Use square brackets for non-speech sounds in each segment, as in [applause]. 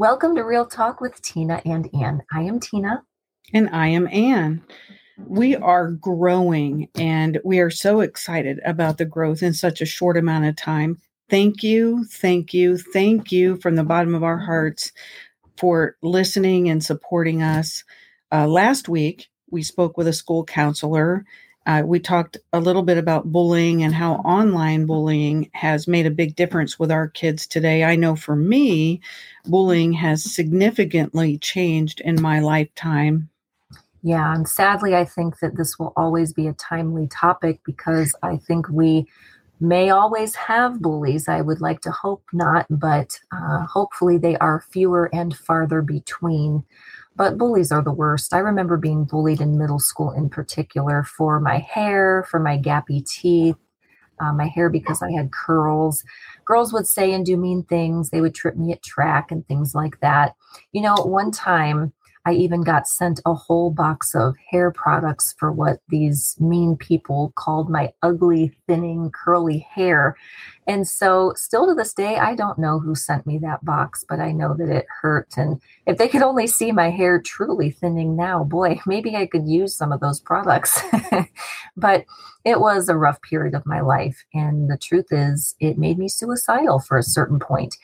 Welcome to Real Talk with Tina and Ann. I am Tina. And I am Ann. We are growing and we are so excited about the growth in such a short amount of time. Thank you, thank you, thank you from the bottom of our hearts for listening and supporting us. Uh, last week, we spoke with a school counselor uh, we talked a little bit about bullying and how online bullying has made a big difference with our kids today. I know for me, bullying has significantly changed in my lifetime. Yeah, and sadly, I think that this will always be a timely topic because I think we may always have bullies. I would like to hope not, but uh, hopefully they are fewer and farther between. But bullies are the worst. I remember being bullied in middle school in particular for my hair, for my gappy teeth, uh, my hair because I had curls. Girls would say and do mean things. They would trip me at track and things like that. You know, one time I even got sent a whole box of hair products for what these mean people called my ugly, thinning, curly hair. And so, still to this day, I don't know who sent me that box, but I know that it hurt. And if they could only see my hair truly thinning now, boy, [laughs] maybe I could use some of those products. [laughs] but it was a rough period of my life. And the truth is, it made me suicidal for a certain point.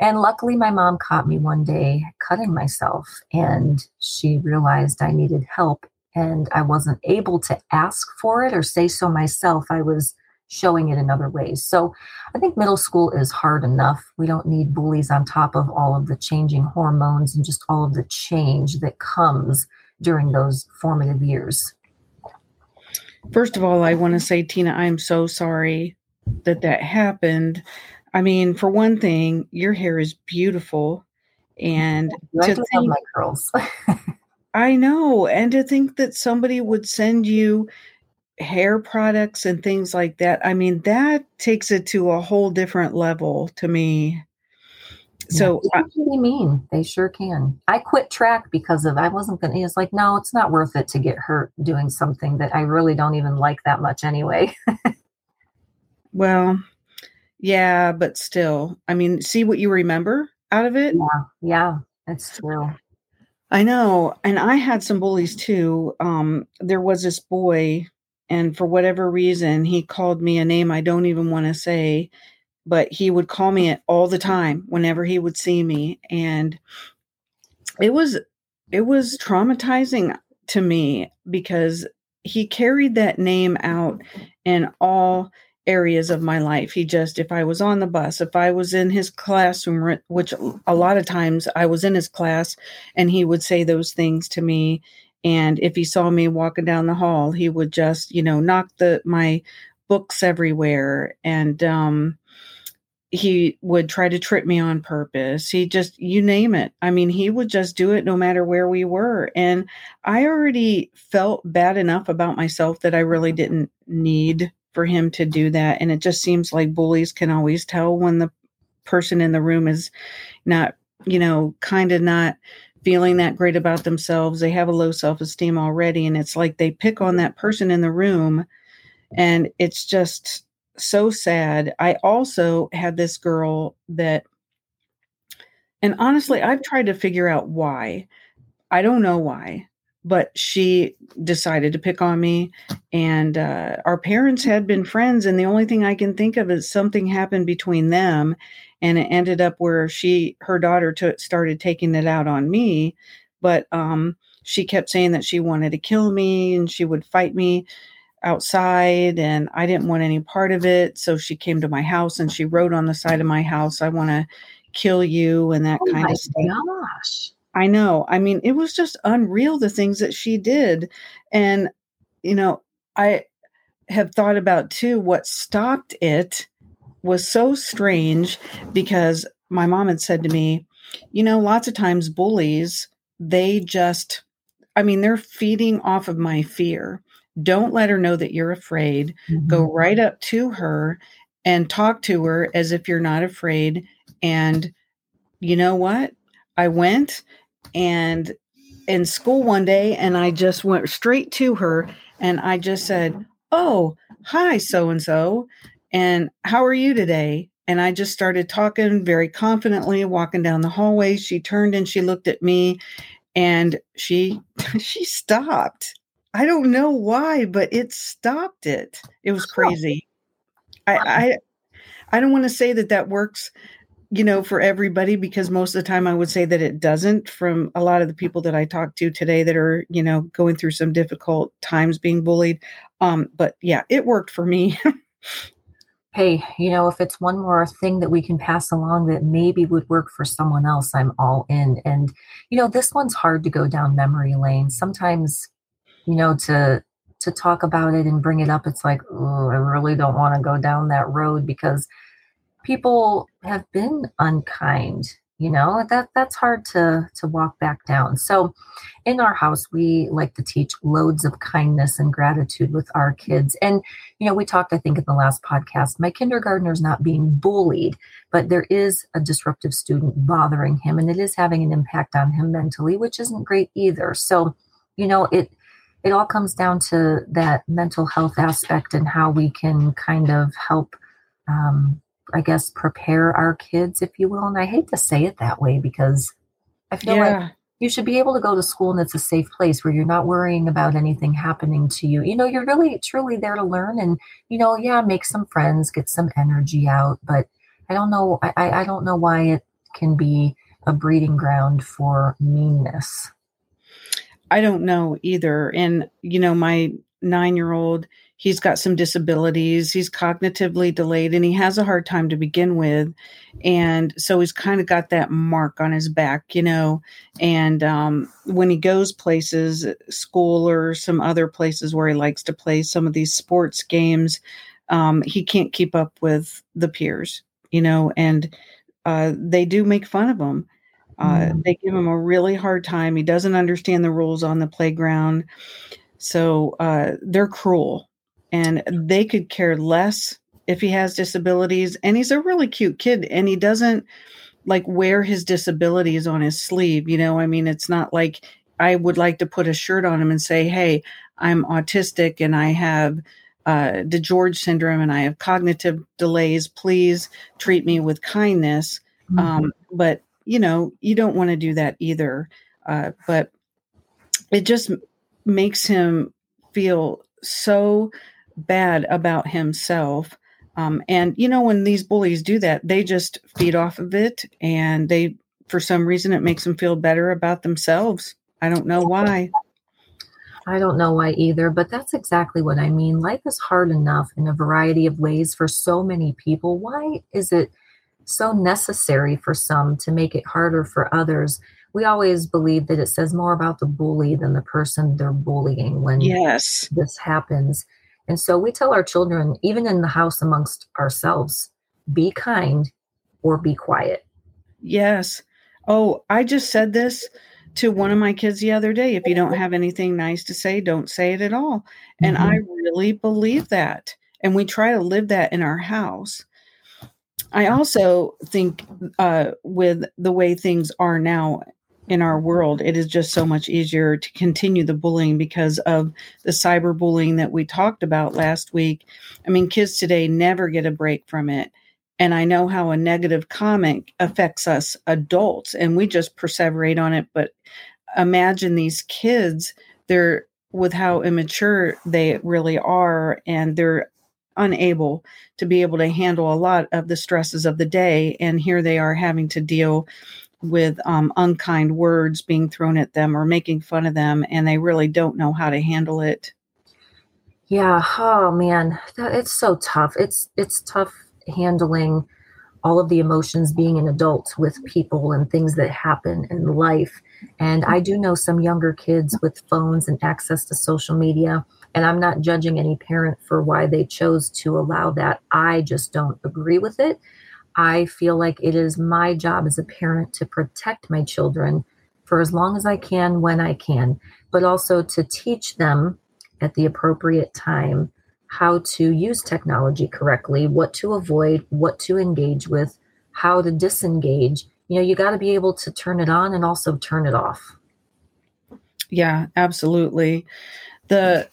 And luckily, my mom caught me one day cutting myself, and she realized I needed help. And I wasn't able to ask for it or say so myself. I was showing it in other ways. So I think middle school is hard enough. We don't need bullies on top of all of the changing hormones and just all of the change that comes during those formative years. First of all, I want to say, Tina, I'm so sorry that that happened. I mean, for one thing, your hair is beautiful, and [laughs] to think, my curls. [laughs] I know, and to think that somebody would send you hair products and things like that. I mean, that takes it to a whole different level to me. So yeah, really mean. They sure can. I quit track because of I wasn't gonna it's like, no, it's not worth it to get hurt doing something that I really don't even like that much anyway. [laughs] well, yeah, but still, I mean, see what you remember out of it. Yeah, yeah, that's true. I know. And I had some bullies too. Um, there was this boy, and for whatever reason, he called me a name I don't even want to say, but he would call me it all the time whenever he would see me. And it was it was traumatizing to me because he carried that name out in all areas of my life. He just, if I was on the bus, if I was in his classroom, which a lot of times I was in his class, and he would say those things to me. And if he saw me walking down the hall, he would just, you know, knock the my books everywhere. And um, he would try to trip me on purpose. He just, you name it. I mean, he would just do it no matter where we were. And I already felt bad enough about myself that I really didn't need for him to do that. And it just seems like bullies can always tell when the person in the room is not, you know, kind of not feeling that great about themselves. They have a low self esteem already. And it's like they pick on that person in the room. And it's just so sad. I also had this girl that, and honestly, I've tried to figure out why. I don't know why but she decided to pick on me. And uh, our parents had been friends and the only thing i can think of is something happened between them and it ended up where she her daughter took started taking it out on me. But um, she kept saying that she wanted to kill me and she would fight me outside and i didn't want any part of it. So she came to my house and she wrote on the side of my house. I want to kill you and that oh kind of stuff. gosh I know. I mean, it was just unreal the things that she did. And, you know, I have thought about too what stopped it was so strange because my mom had said to me, you know, lots of times bullies, they just, I mean, they're feeding off of my fear. Don't let her know that you're afraid. Mm-hmm. Go right up to her and talk to her as if you're not afraid. And you know what? I went and in school one day and I just went straight to her and I just said, "Oh, hi so and so and how are you today?" and I just started talking very confidently, walking down the hallway. She turned and she looked at me and she [laughs] she stopped. I don't know why, but it stopped it. It was crazy. I I, I don't want to say that that works you know, for everybody, because most of the time I would say that it doesn't from a lot of the people that I talk to today that are, you know, going through some difficult times being bullied. Um, but yeah, it worked for me. [laughs] hey, you know, if it's one more thing that we can pass along that maybe would work for someone else, I'm all in. And, you know, this one's hard to go down memory lane. Sometimes, you know, to to talk about it and bring it up, it's like, oh, I really don't want to go down that road because people have been unkind you know that that's hard to to walk back down. So in our house we like to teach loads of kindness and gratitude with our kids. And you know we talked i think in the last podcast my kindergartner's not being bullied but there is a disruptive student bothering him and it is having an impact on him mentally which isn't great either. So you know it it all comes down to that mental health aspect and how we can kind of help um, I guess, prepare our kids, if you will. And I hate to say it that way because I feel yeah. like you should be able to go to school and it's a safe place where you're not worrying about anything happening to you. You know, you're really truly there to learn and, you know, yeah, make some friends, get some energy out. But I don't know, I, I don't know why it can be a breeding ground for meanness. I don't know either. And, you know, my nine year old, he's got some disabilities he's cognitively delayed and he has a hard time to begin with. And so he's kind of got that mark on his back you know? And um, when he goes places school or some other places where he likes to play some of these sports games um, he can't keep up with the peers you know? And uh, they do make fun of him. Uh, mm. they give him a really hard time. He doesn't understand the rules on the playground. So uh, they're cruel and they could care less if he has disabilities and he's a really cute kid and he doesn't like wear his disabilities on his sleeve you know i mean it's not like i would like to put a shirt on him and say hey i'm autistic and i have uh, DiGeorge syndrome and I have cognitive delays. Please treat me with kindness. Mm-hmm. Um, but you know, you don't want to do that either. Uh, but it just makes him feel so bad about himself. Um, and you know, when these bullies do that, they just feed off of it, and they, for some reason, it makes them feel better about themselves. I don't know why. I don't know why either, but that's exactly what I mean. Life is hard enough in a variety of ways for so many people. Why is it so necessary for some to make it harder for others? We always believe that it says more about the bully than the person they're bullying when yes. this happens. And so we tell our children, even in the house amongst ourselves, be kind or be quiet. Yes. Oh, I just said this to one of my kids the other day. If you don't [laughs] have anything nice to say, don't say it at all. And mm-hmm. I really believe that. And we try to live that in our house. I also think uh, with the way things are now in our world, it is just so much easier to continue the bullying because of the cyberbullying that we talked about last week. I mean, kids today never get a break from it. And I know how a negative comment affects us adults, and we just perseverate on it. But imagine these kids, they're with how immature they really are, and they're unable to be able to handle a lot of the stresses of the day. And here they are having to deal with um, unkind words being thrown at them or making fun of them, and they really don't know how to handle it. Yeah. Oh man, that, it's so tough. It's it's tough handling all of the emotions being an adult with people and things that happen in life. And I do know some younger kids with phones and access to social media. And I'm not judging any parent for why they chose to allow that. I just don't agree with it. I feel like it is my job as a parent to protect my children for as long as I can when I can, but also to teach them at the appropriate time how to use technology correctly, what to avoid, what to engage with, how to disengage. You know, you got to be able to turn it on and also turn it off. Yeah, absolutely. The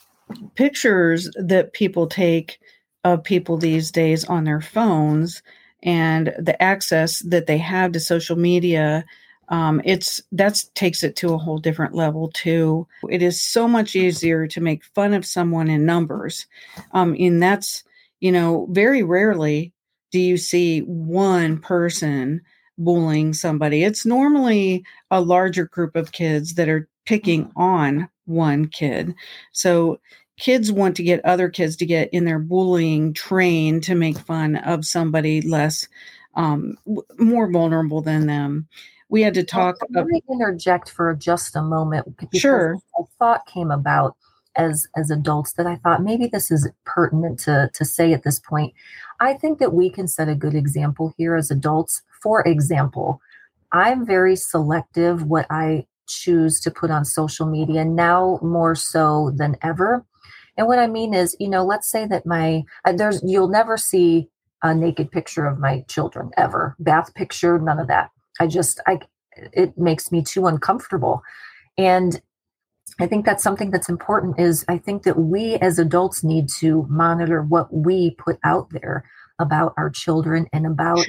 pictures that people take of people these days on their phones and the access that they have to social media um, it's that takes it to a whole different level too. It is so much easier to make fun of someone in numbers um, and that's you know very rarely do you see one person bullying somebody. It's normally a larger group of kids that are picking on one kid. So kids want to get other kids to get in their bullying train to make fun of somebody less um, w- more vulnerable than them we had to talk. Let me interject for just a moment. Sure. A thought came about as as adults that I thought maybe this is pertinent to to say at this point. I think that we can set a good example here as adults. For example, I'm very selective what I choose to put on social media now more so than ever. And what I mean is, you know, let's say that my uh, there's you'll never see a naked picture of my children ever, bath picture, none of that. I just I it makes me too uncomfortable. And I think that's something that's important is I think that we as adults need to monitor what we put out there about our children and about.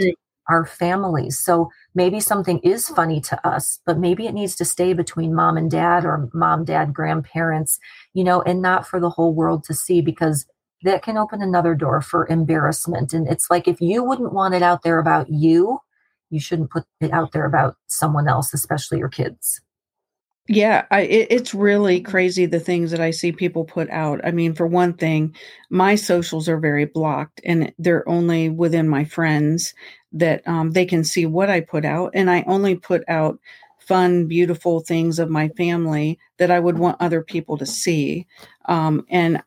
Our families. So maybe something is funny to us, but maybe it needs to stay between mom and dad or mom, dad, grandparents, you know, and not for the whole world to see because that can open another door for embarrassment. And it's like if you wouldn't want it out there about you, you shouldn't put it out there about someone else, especially your kids. Yeah, I, it, it's really crazy the things that I see people put out. I mean, for one thing, my socials are very blocked, and they're only within my friends that um, they can see what I put out, and I only put out fun, beautiful things of my family that I would want other people to see. Um, and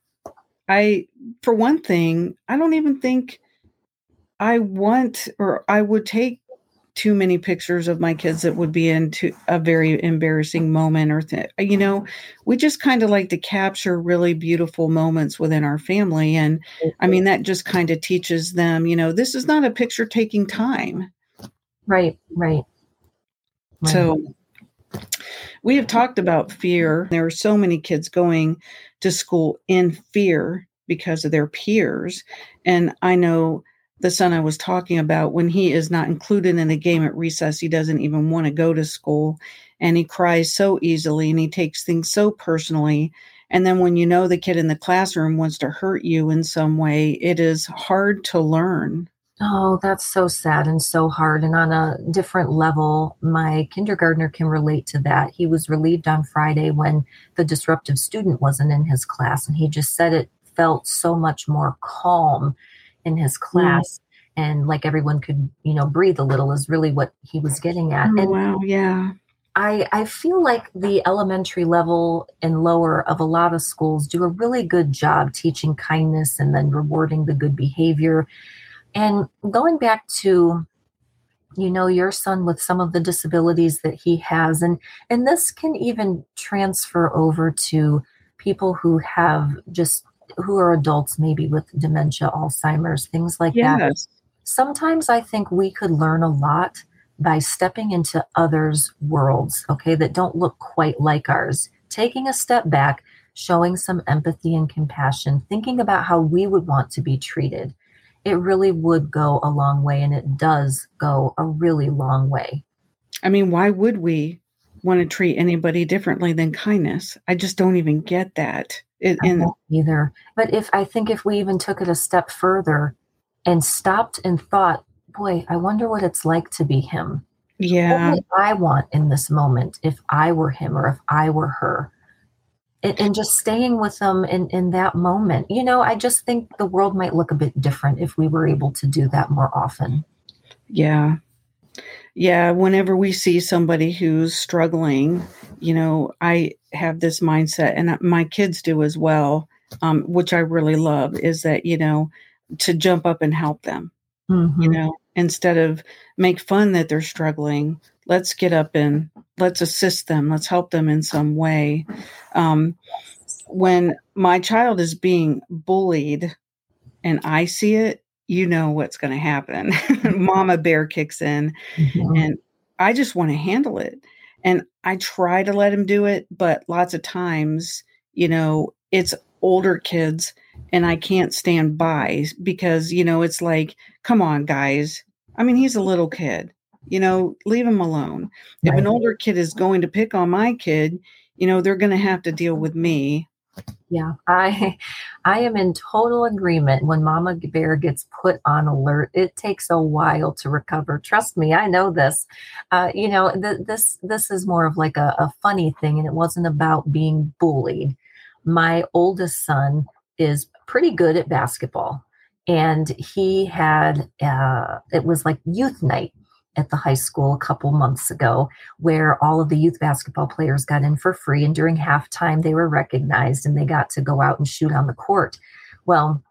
I, for one thing, I don't even think I want or I would take too many pictures of my kids that would be into a very embarrassing moment or th- you know we just kind of like to capture really beautiful moments within our family. And i mean that just kind of teaches them you know this is not a picture taking time. Right right, right. so we have talked about fear. There are so many kids going to school in fear because of their peers. And i know the son I was talking about, when he is not included in a game at recess, he doesn't even want to go to school and he cries so easily and he takes things so personally. And then when you know the kid in the classroom wants to hurt you in some way, it is hard to learn. Oh, that's so sad and so hard. And on a different level, my kindergartner can relate to that. He was relieved on Friday when the disruptive student wasn't in his class, and he just said it felt so much more calm in his class mm. and like everyone could you know breathe a little is really what he was getting at oh, and wow yeah I, I feel like the elementary level and lower of a lot of schools do a really good job teaching kindness and then rewarding the good behavior. And going back to, you know, your son with some of the disabilities that he has, and and this can even transfer over to people who have just who are adults, maybe with dementia, Alzheimer's, things like yes. that. Sometimes I think we could learn a lot by stepping into others' worlds, okay, that don't look quite like ours. Taking a step back, showing some empathy and compassion, thinking about how we would want to be treated. It really would go a long way, and it does go a really long way. I mean, why would we want to treat anybody differently than kindness? I just don't even get that. It, and either. But if I think if we even took it a step further and stopped and thought, boy, I wonder what it's like to be him. Yeah. What would I want in this moment if I were him or if I were her? And, and just staying with them in, in that moment. You know, I just think the world might look a bit different if we were able to do that more often. Yeah. Yeah. Whenever we see somebody who's struggling, you know, I have this mindset, and my kids do as well, um, which I really love, is that, you know, to jump up and help them, mm-hmm. you know, instead of make fun that they're struggling, let's get up and let's assist them, let's help them in some way. Um, when my child is being bullied and I see it, you know what's going to happen. [laughs] Mama bear kicks in, mm-hmm. and I just want to handle it. And I try to let him do it, but lots of times, you know, it's older kids and I can't stand by because, you know, it's like, come on, guys, I mean, he's a little kid. You know, leave him alone. If an older kid is going to pick on my kid, you know, they're going to have to deal with me. Yeah, I [laughs] I am in total agreement when Mama Bear gets put on alert. It takes a while to recover. Trust me, I know this. Uh, you know, th- this this is more of like a, a funny thing, and it wasn't about being bullied. My oldest son is pretty good at basketball, and he had uh, it was like youth night at the high school a couple months ago where all of the youth basketball players got in for free and during halftime they were recognized and they got to go out and shoot on the court. Well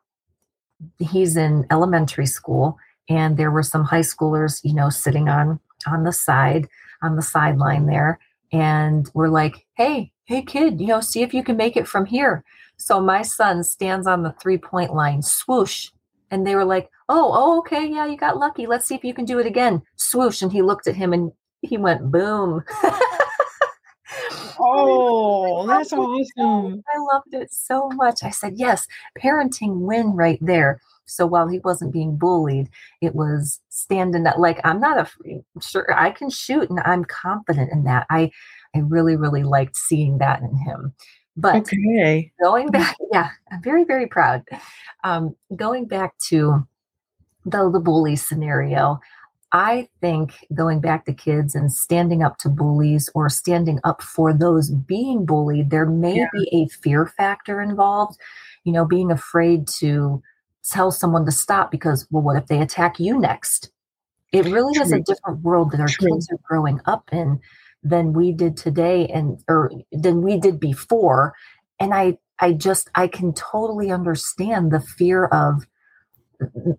he's in elementary school and there were some high schoolers you know sitting on on the side on the sideline there and we're like hey hey kid you know see if you can make it from here. So my son stands on the three point line swoosh and they were like oh oh okay yeah you got lucky let's see if you can do it again swoosh and he looked at him and he went boom [laughs] Oh, that's awesome. I loved it so much. I said, yes, parenting win right there. So while he wasn't being bullied, it was standing up like I'm not afraid. Sure, I can shoot and I'm confident in that. I I really, really liked seeing that in him. But Okay. going back, yeah, I'm very, very proud. Um, going back to the the bully scenario, I think going back to kids and standing up to bullies or standing up for those being bullied, there may Yeah. be a fear factor involved. You know, being afraid to tell someone to stop because, well, what if they attack you next? It really is a different world that our True. kids are growing up in than we did today and or than we did before. And I I just I can totally understand the fear of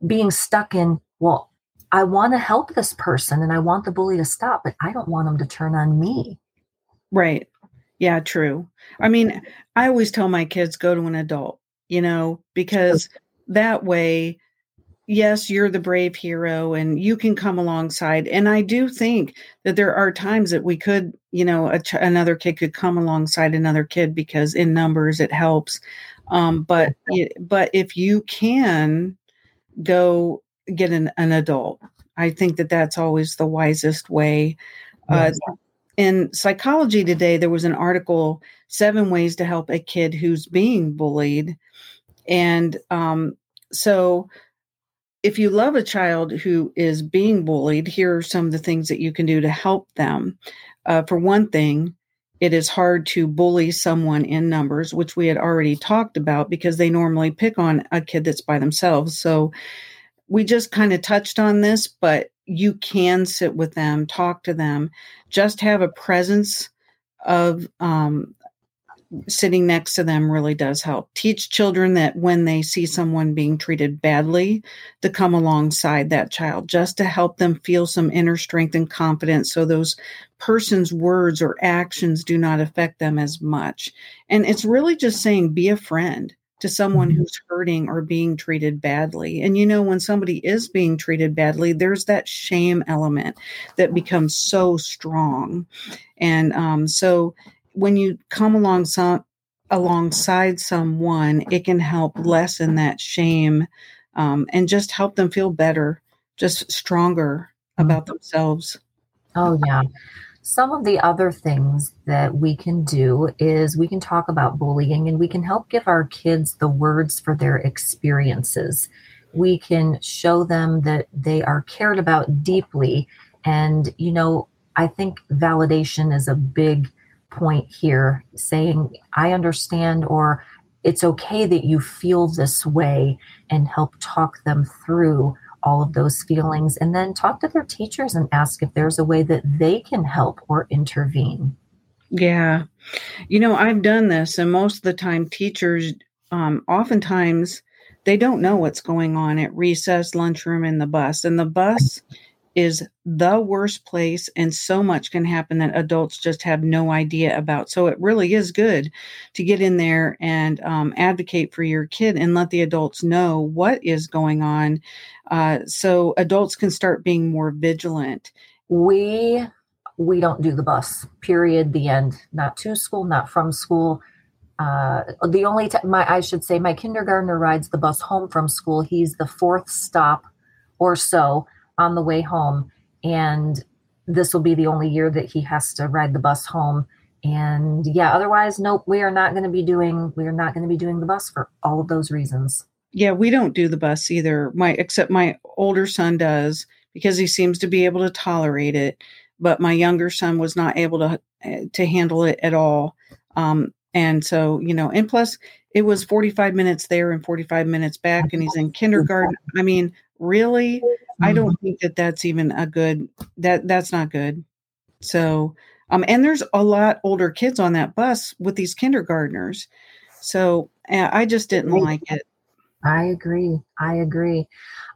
being stuck in, well, I want to help this person and I want the bully to stop, but I don't want them to turn on me. Right. Yeah, true. I mean, I always tell my kids go to an adult, you know, because that way, yes, you're the brave hero and you can come alongside. And I do think that there are times that we could, you know, a ch- another kid could come alongside another kid because in numbers it helps. Um, but [laughs] it, but if you can go get an, an adult, I think that that's always the wisest way. Uh, in psychology today there was an article seven ways to help a kid who's being bullied. And um, so if you love a child who is being bullied here are some of the things that you can do to help them. Uh, for one thing it is hard to bully someone in numbers which we had already talked about because they normally pick on a kid that's by themselves. So we just kind of touched on this, but you can sit with them, talk to them, just have a presence of um, sitting next to them really does help. Teach children that when they see someone being treated badly, to come alongside that child just to help them feel some inner strength and confidence so those person's words or actions do not affect them as much. And it's really just saying, be a friend to someone Mhm. who's hurting or being treated badly. And you know, when somebody is being treated badly, there's that shame element that becomes so strong. And um, so when you come along some alongside someone, it can help lessen that shame um, and just help them feel better, just stronger about themselves. Oh, yeah. Some of the other things that we can do is we can talk about bullying and we can help give our kids the words for their experiences. We can show them that they are cared about deeply. And, you know, I think validation is a big point here saying, I understand, or it's okay that you feel this way, and help talk them through all of those feelings and then talk to their teachers and ask if there's a way that they can help or intervene. Yeah. You know, I've done this, and most of the time, teachers um, oftentimes they don't know what's going on at recess, lunchroom, and the bus. And the bus is the worst place, and so much can happen that adults just have no idea about. So it really is good to get in there and um, advocate for your kid and let the adults know what is going on uh, so adults can start being more vigilant. We we don't do the bus. Period. The end. Not to school, not from school. Uh, the only time my I should say my kindergartner rides the bus home from school. He's the fourth stop or so on the way home. And this will be the only year that he has to ride the bus home. And yeah, otherwise, nope, we are not going to be doing, we are not going to be doing the bus for all of those reasons. Yeah, we don't do the bus either. My, except my older son does because he seems to be able to tolerate it. But my younger son was not able to, eh, to handle it at all. Um, and so, you know, and plus it was 45 minutes there and 45 minutes back, and he's in kindergarten. I mean, really, I don't mm-hmm. think that that's even a good, that that's not good. So, um, and there's a lot older kids on that bus with these kindergartners. So I just didn't like it. I agree. I agree.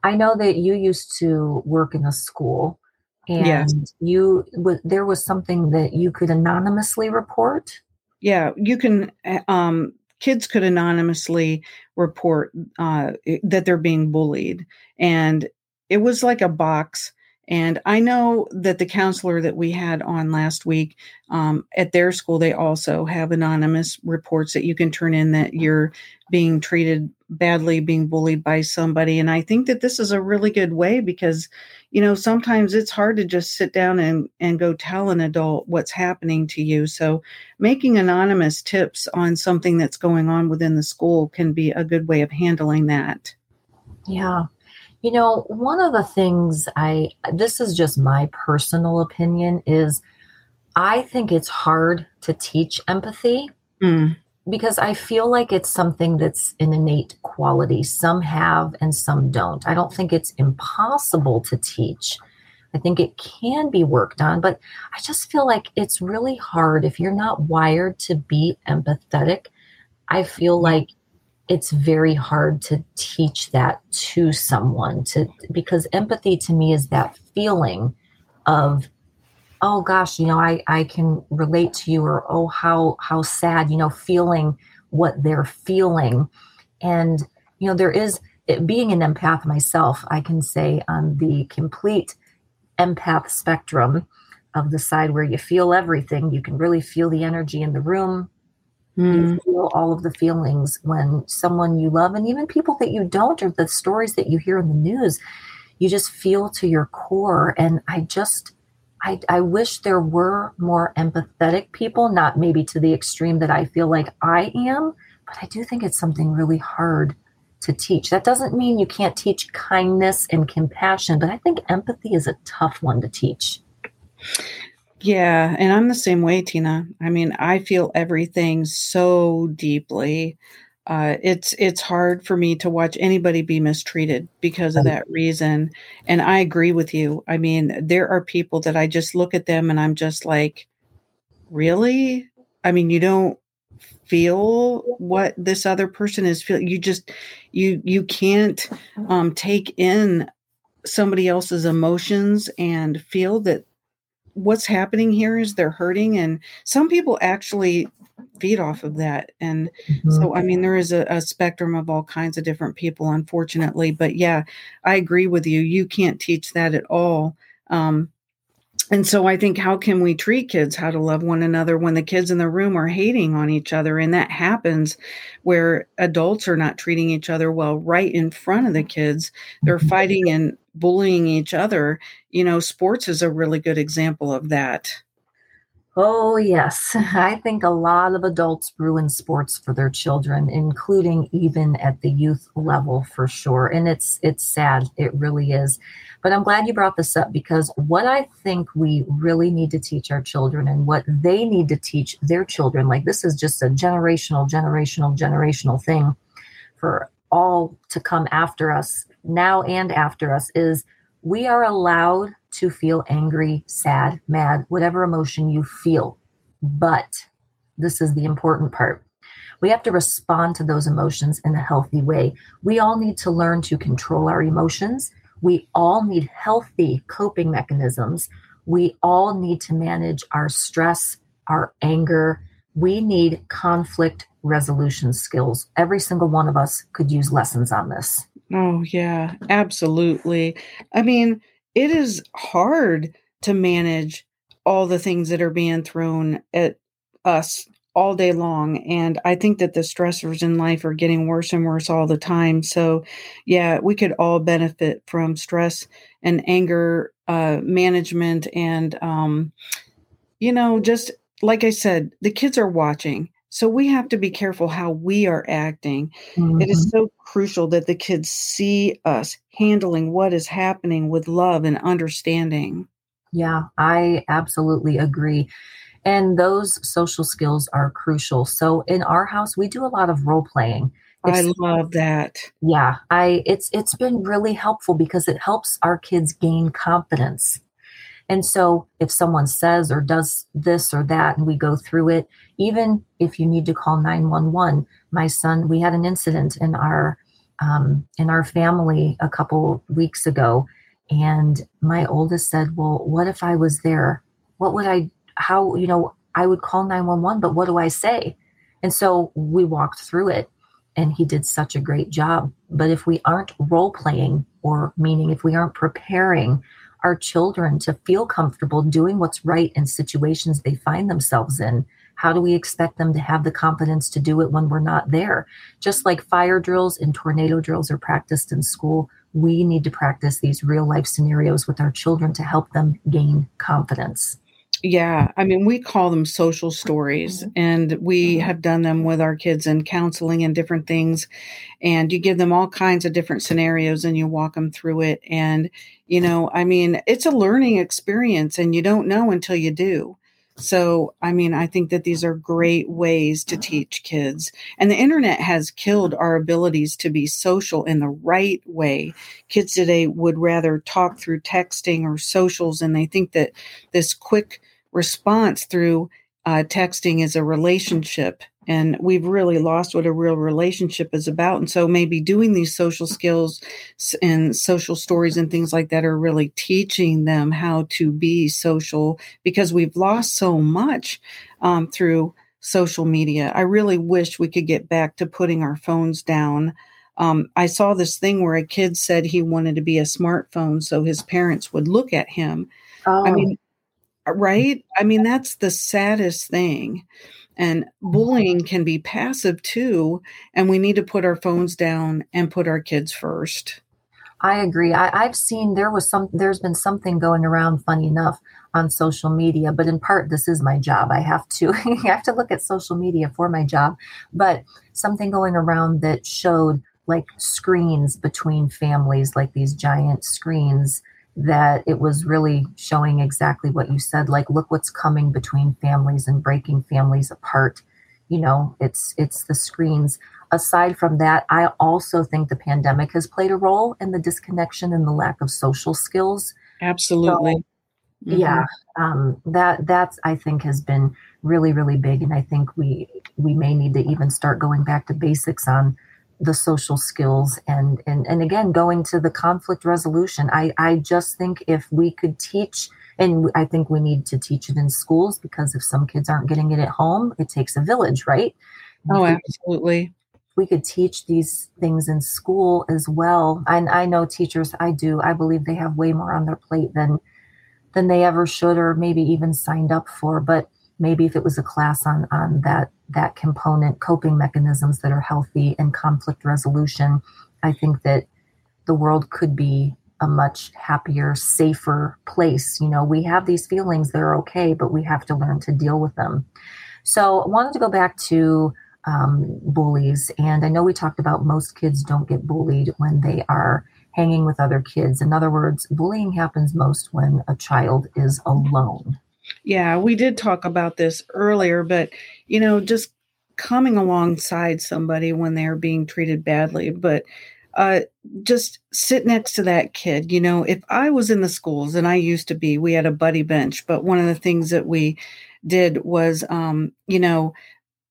I know that you used to work in a school and yes. you there was something that you could anonymously report yeah you can eh, um, kids could anonymously report uh, that they're being bullied and it was like a box and i know that the counselor that we had on last week um, at their school they also have anonymous reports that you can turn in that you're being treated badly being bullied by somebody and i think that this is a really good way because you know sometimes it's hard to just sit down and and go tell an adult what's happening to you. So making anonymous tips on something that's going on within the school can be a good way of handling that. Yeah. You know one of the things i this is just my personal opinion is i think it's hard to teach empathy. Mm because I feel like it's something that's an innate quality. Some have and some don't. I don't think it's impossible to teach. I think it can be worked on, but I just feel like it's really hard if you're not wired to be empathetic. I feel mm-hmm. like it's very hard to teach that to someone to because empathy to me is that feeling of oh gosh you know i i can relate to you or oh how how sad you know feeling what they're feeling. And you know there is being an empath myself i can say on the complete empath spectrum of the side where you feel everything you can really feel the energy in the room. Mm. you feel all of the feelings when someone you love and even people that you don't or the stories that you hear in the news you just feel to your core. And i just I, I wish there were more empathetic people, not maybe to the extreme that I feel like I am, but I do think it's something really hard to teach. That doesn't mean you can't teach kindness and compassion, but I think empathy is a tough one to teach. Yeah, and I'm the same way, Tina. I mean, I feel everything so deeply uh, it's it's hard for me to watch anybody be mistreated because of that reason and i agree with you. I mean there are people that i just look at them and i'm just like really? I mean you don't feel what this other person is feeling you just you you can't um, take in somebody else's emotions and feel that what's happening here is they're hurting and some people actually feed off of that. And mm-hmm. so, I mean, there is a, a, spectrum of all kinds of different people, unfortunately. But yeah, I agree with you. You can't teach that at all. Um, and so I think how can we treat kids how to love one another when the kids in the room are hating on each other and that happens where adults are not treating each other well right in front of the kids they're mm-hmm. fighting and bullying each other you know sports is a really good example of that Oh, yes. [laughs] I think a lot of adults ruin sports for their children, including even at the youth level for sure. And it's it's sad. It really is. But I'm glad you brought this up because what I think we really need to teach our children and what they need to teach their children, like this is just a generational, generational, generational thing for all to come after us, now and after us, is we are allowed to feel angry, sad, mad, whatever emotion you feel. But this is the important part. We have to respond to those emotions in a healthy way. We all need to learn to control our emotions. We all need healthy coping mechanisms. We all need to manage our stress, our anger. We need conflict resolution skills. Every single one of us could use lessons on this. Oh, yeah, absolutely. I mean, it is hard to manage all the things that are being thrown at us all day long. And I think that the stressors in life are getting worse and worse all the time. So, yeah, we could all benefit from stress and anger uh, management. And, um, you know, just like I said, the kids are watching. So we have to be careful how we are acting. Mm-hmm. It is mm-hmm. so crucial that the kids see us handling what is happening with love and understanding. Yeah, I absolutely agree. And those social skills are crucial. So in our house, we do a lot of role playing. If, I love that. Yeah, I it's it's been really helpful because it helps our kids gain confidence. And so if someone says or does this or that and we go through it, even if you need to call 911, my son, we had an incident in our um, in our family a couple weeks ago and my oldest said, Well, what if I was there? What would I how, you know, I would call 911, but what do I say? And so we walked through it and he did such a great job. But if we aren't role playing, or meaning if we aren't preparing our children to feel comfortable doing what's right in situations they find themselves in, how do we expect them to have the confidence to do it when we're not there? Just like fire drills and tornado drills are practiced in school, we need to practice these real life scenarios with our children to help them gain confidence. Yeah, I mean, we call them social stories, mm-hmm. and we mm-hmm. have done them with our kids in counseling and different things. And you give them all kinds of different scenarios and you walk them through it. And, you know, I mean, it's a learning experience, and you don't know until you do. So, I mean, I think that these are great ways to teach kids. And the internet has killed our abilities to be social in the right way. Kids today would rather talk through texting or socials, and they think that this quick response through uh, texting is a relationship and we've really lost what a real relationship is about and so maybe doing these social skills and social stories and things like that are really teaching them how to be social because we've lost so much um, through social media. I really wish we could get back to putting our phones down. Um, i saw this thing where a kid said he wanted to be a smartphone so his parents would look at him. Oh. i mean Uh, right i mean that's the saddest thing and bullying mm-hmm. can be passive too. And we need to put our phones down and put our kids first. I agree. I, have seen there was some, there's been something going around, funny enough, on social media, but in part, this is my job. I have to, [laughs] I have to look at social media for my job, but something going around that showed like screens between families, like these giant screens that it was really showing exactly what you said like look what's coming between families and breaking families apart. You know it's it's the screens. Aside from that i also think the pandemic has played a role in the disconnection and the lack of social skills. Absolutely. So, mm-hmm. yeah um, that that's i think has been really really big and i think we we may need to even start going back to basics on the social skills and and and again going to the conflict resolution. I i just think if we could teach and i think we need to teach it in schools because if some kids aren't getting it at home it takes a village right? Oh absolutely. We could teach these things in school as well. And i know teachers i do. I believe they have way more on their plate than than they ever should or maybe even signed up for. But maybe if it was a class on on that that component coping mechanisms that are healthy and conflict resolution i think that the world could be a much happier safer place. You know we have these feelings they're okay but we have to learn to deal with them. So i wanted to go back to um, bullies and i know we talked about most kids don't get bullied when they are hanging with other kids. In other words bullying happens most when a child is alone yeah, we did talk about this earlier, but you know, just coming alongside somebody when they're being treated badly, but uh, just sit next to that kid. You know, if I was in the schools and I used to be, we had a buddy bench, but one of the things that we did was, um, you know,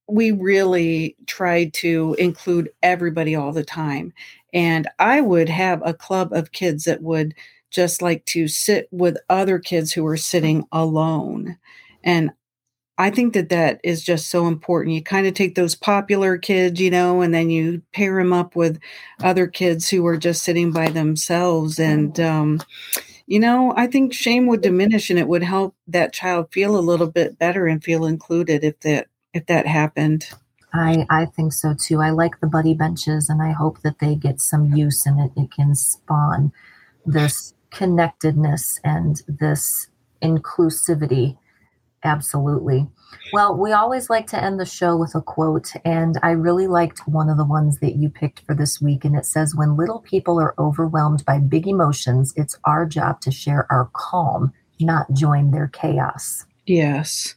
we really tried to include everybody all the time. And I would have a club of kids that would just like to sit with other kids who are sitting alone. And I think that that is just so important. You kind of take those popular kids, you know, and then you pair them up with other kids who are just sitting by themselves. And, um, you know, I think shame would diminish and it would help that child feel a little bit better and feel included if that if that happened. I, I think so too. I like the buddy benches and I hope that they get some use and it, it can spawn this connectedness and this inclusivity. Absolutely. Well, we always like to end the show with a quote, and I really liked one of the ones that you picked for this week. And it says, When little people are overwhelmed by big emotions, it's our job to share our calm, not join their chaos. Yes.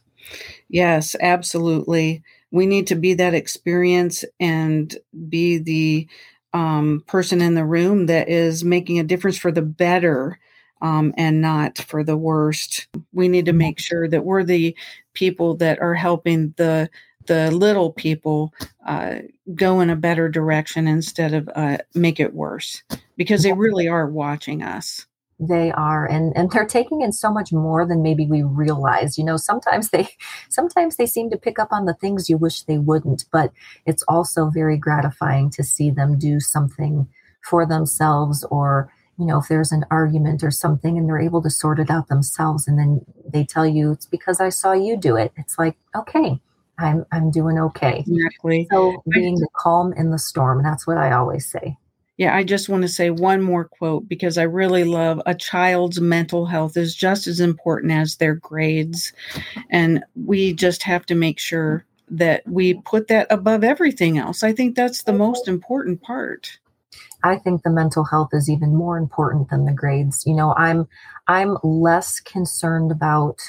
Yes, absolutely. We need to be that experience and be the um, person in the room that is making a difference for the better um, and not for the worst. We need to make sure that we're the people that are helping the the little people uh, go in a better direction instead of uh, make it worse because they really are watching us they are and and they're taking in so much more than maybe we realize you know sometimes they [laughs] sometimes they seem to pick up on the things you wish they wouldn't but it's also very gratifying to see them do something for themselves or you know if there's an argument or something and they're able to sort it out themselves and then they tell you it's because i saw you do it. It's like okay i'm i'm doing okay. Exactly. So being the calm in the storm that's what i always say yeah, I just want to say one more quote because I really love a child's mental health is just as important as their grades. And we just have to make sure that we put that above everything else. I think that's the most important part. I think the mental health is even more important than the grades. You know, I'm I'm less concerned about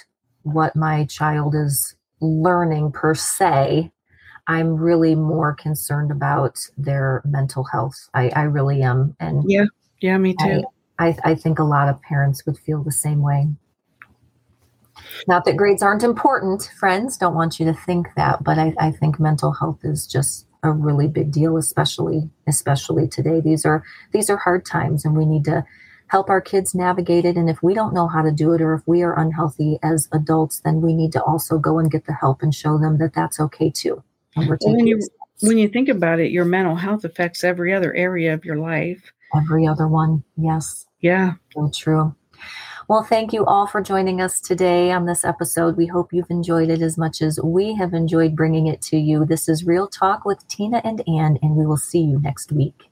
what my child is learning per se I'm really more concerned about their mental health. I, I really am. And yeah, yeah, me too. I, I, I think a lot of parents would feel the same way. Not that grades aren't important, friends. Don't want you to think that, but I, I think mental health is just a really big deal, especially especially today. These are these are hard times, and we need to help our kids navigate it. And if we don't know how to do it, or if we are unhealthy as adults, then we need to also go and get the help and show them that that's okay too when you when you think about it, your mental health affects every other area of your life. Every other one, yes. Yeah. So true. Well, thank you all for joining us today on this episode. We hope you've enjoyed it as much as we have enjoyed bringing it to you. This is Real Talk with Tina and Ann, and we will see you next week.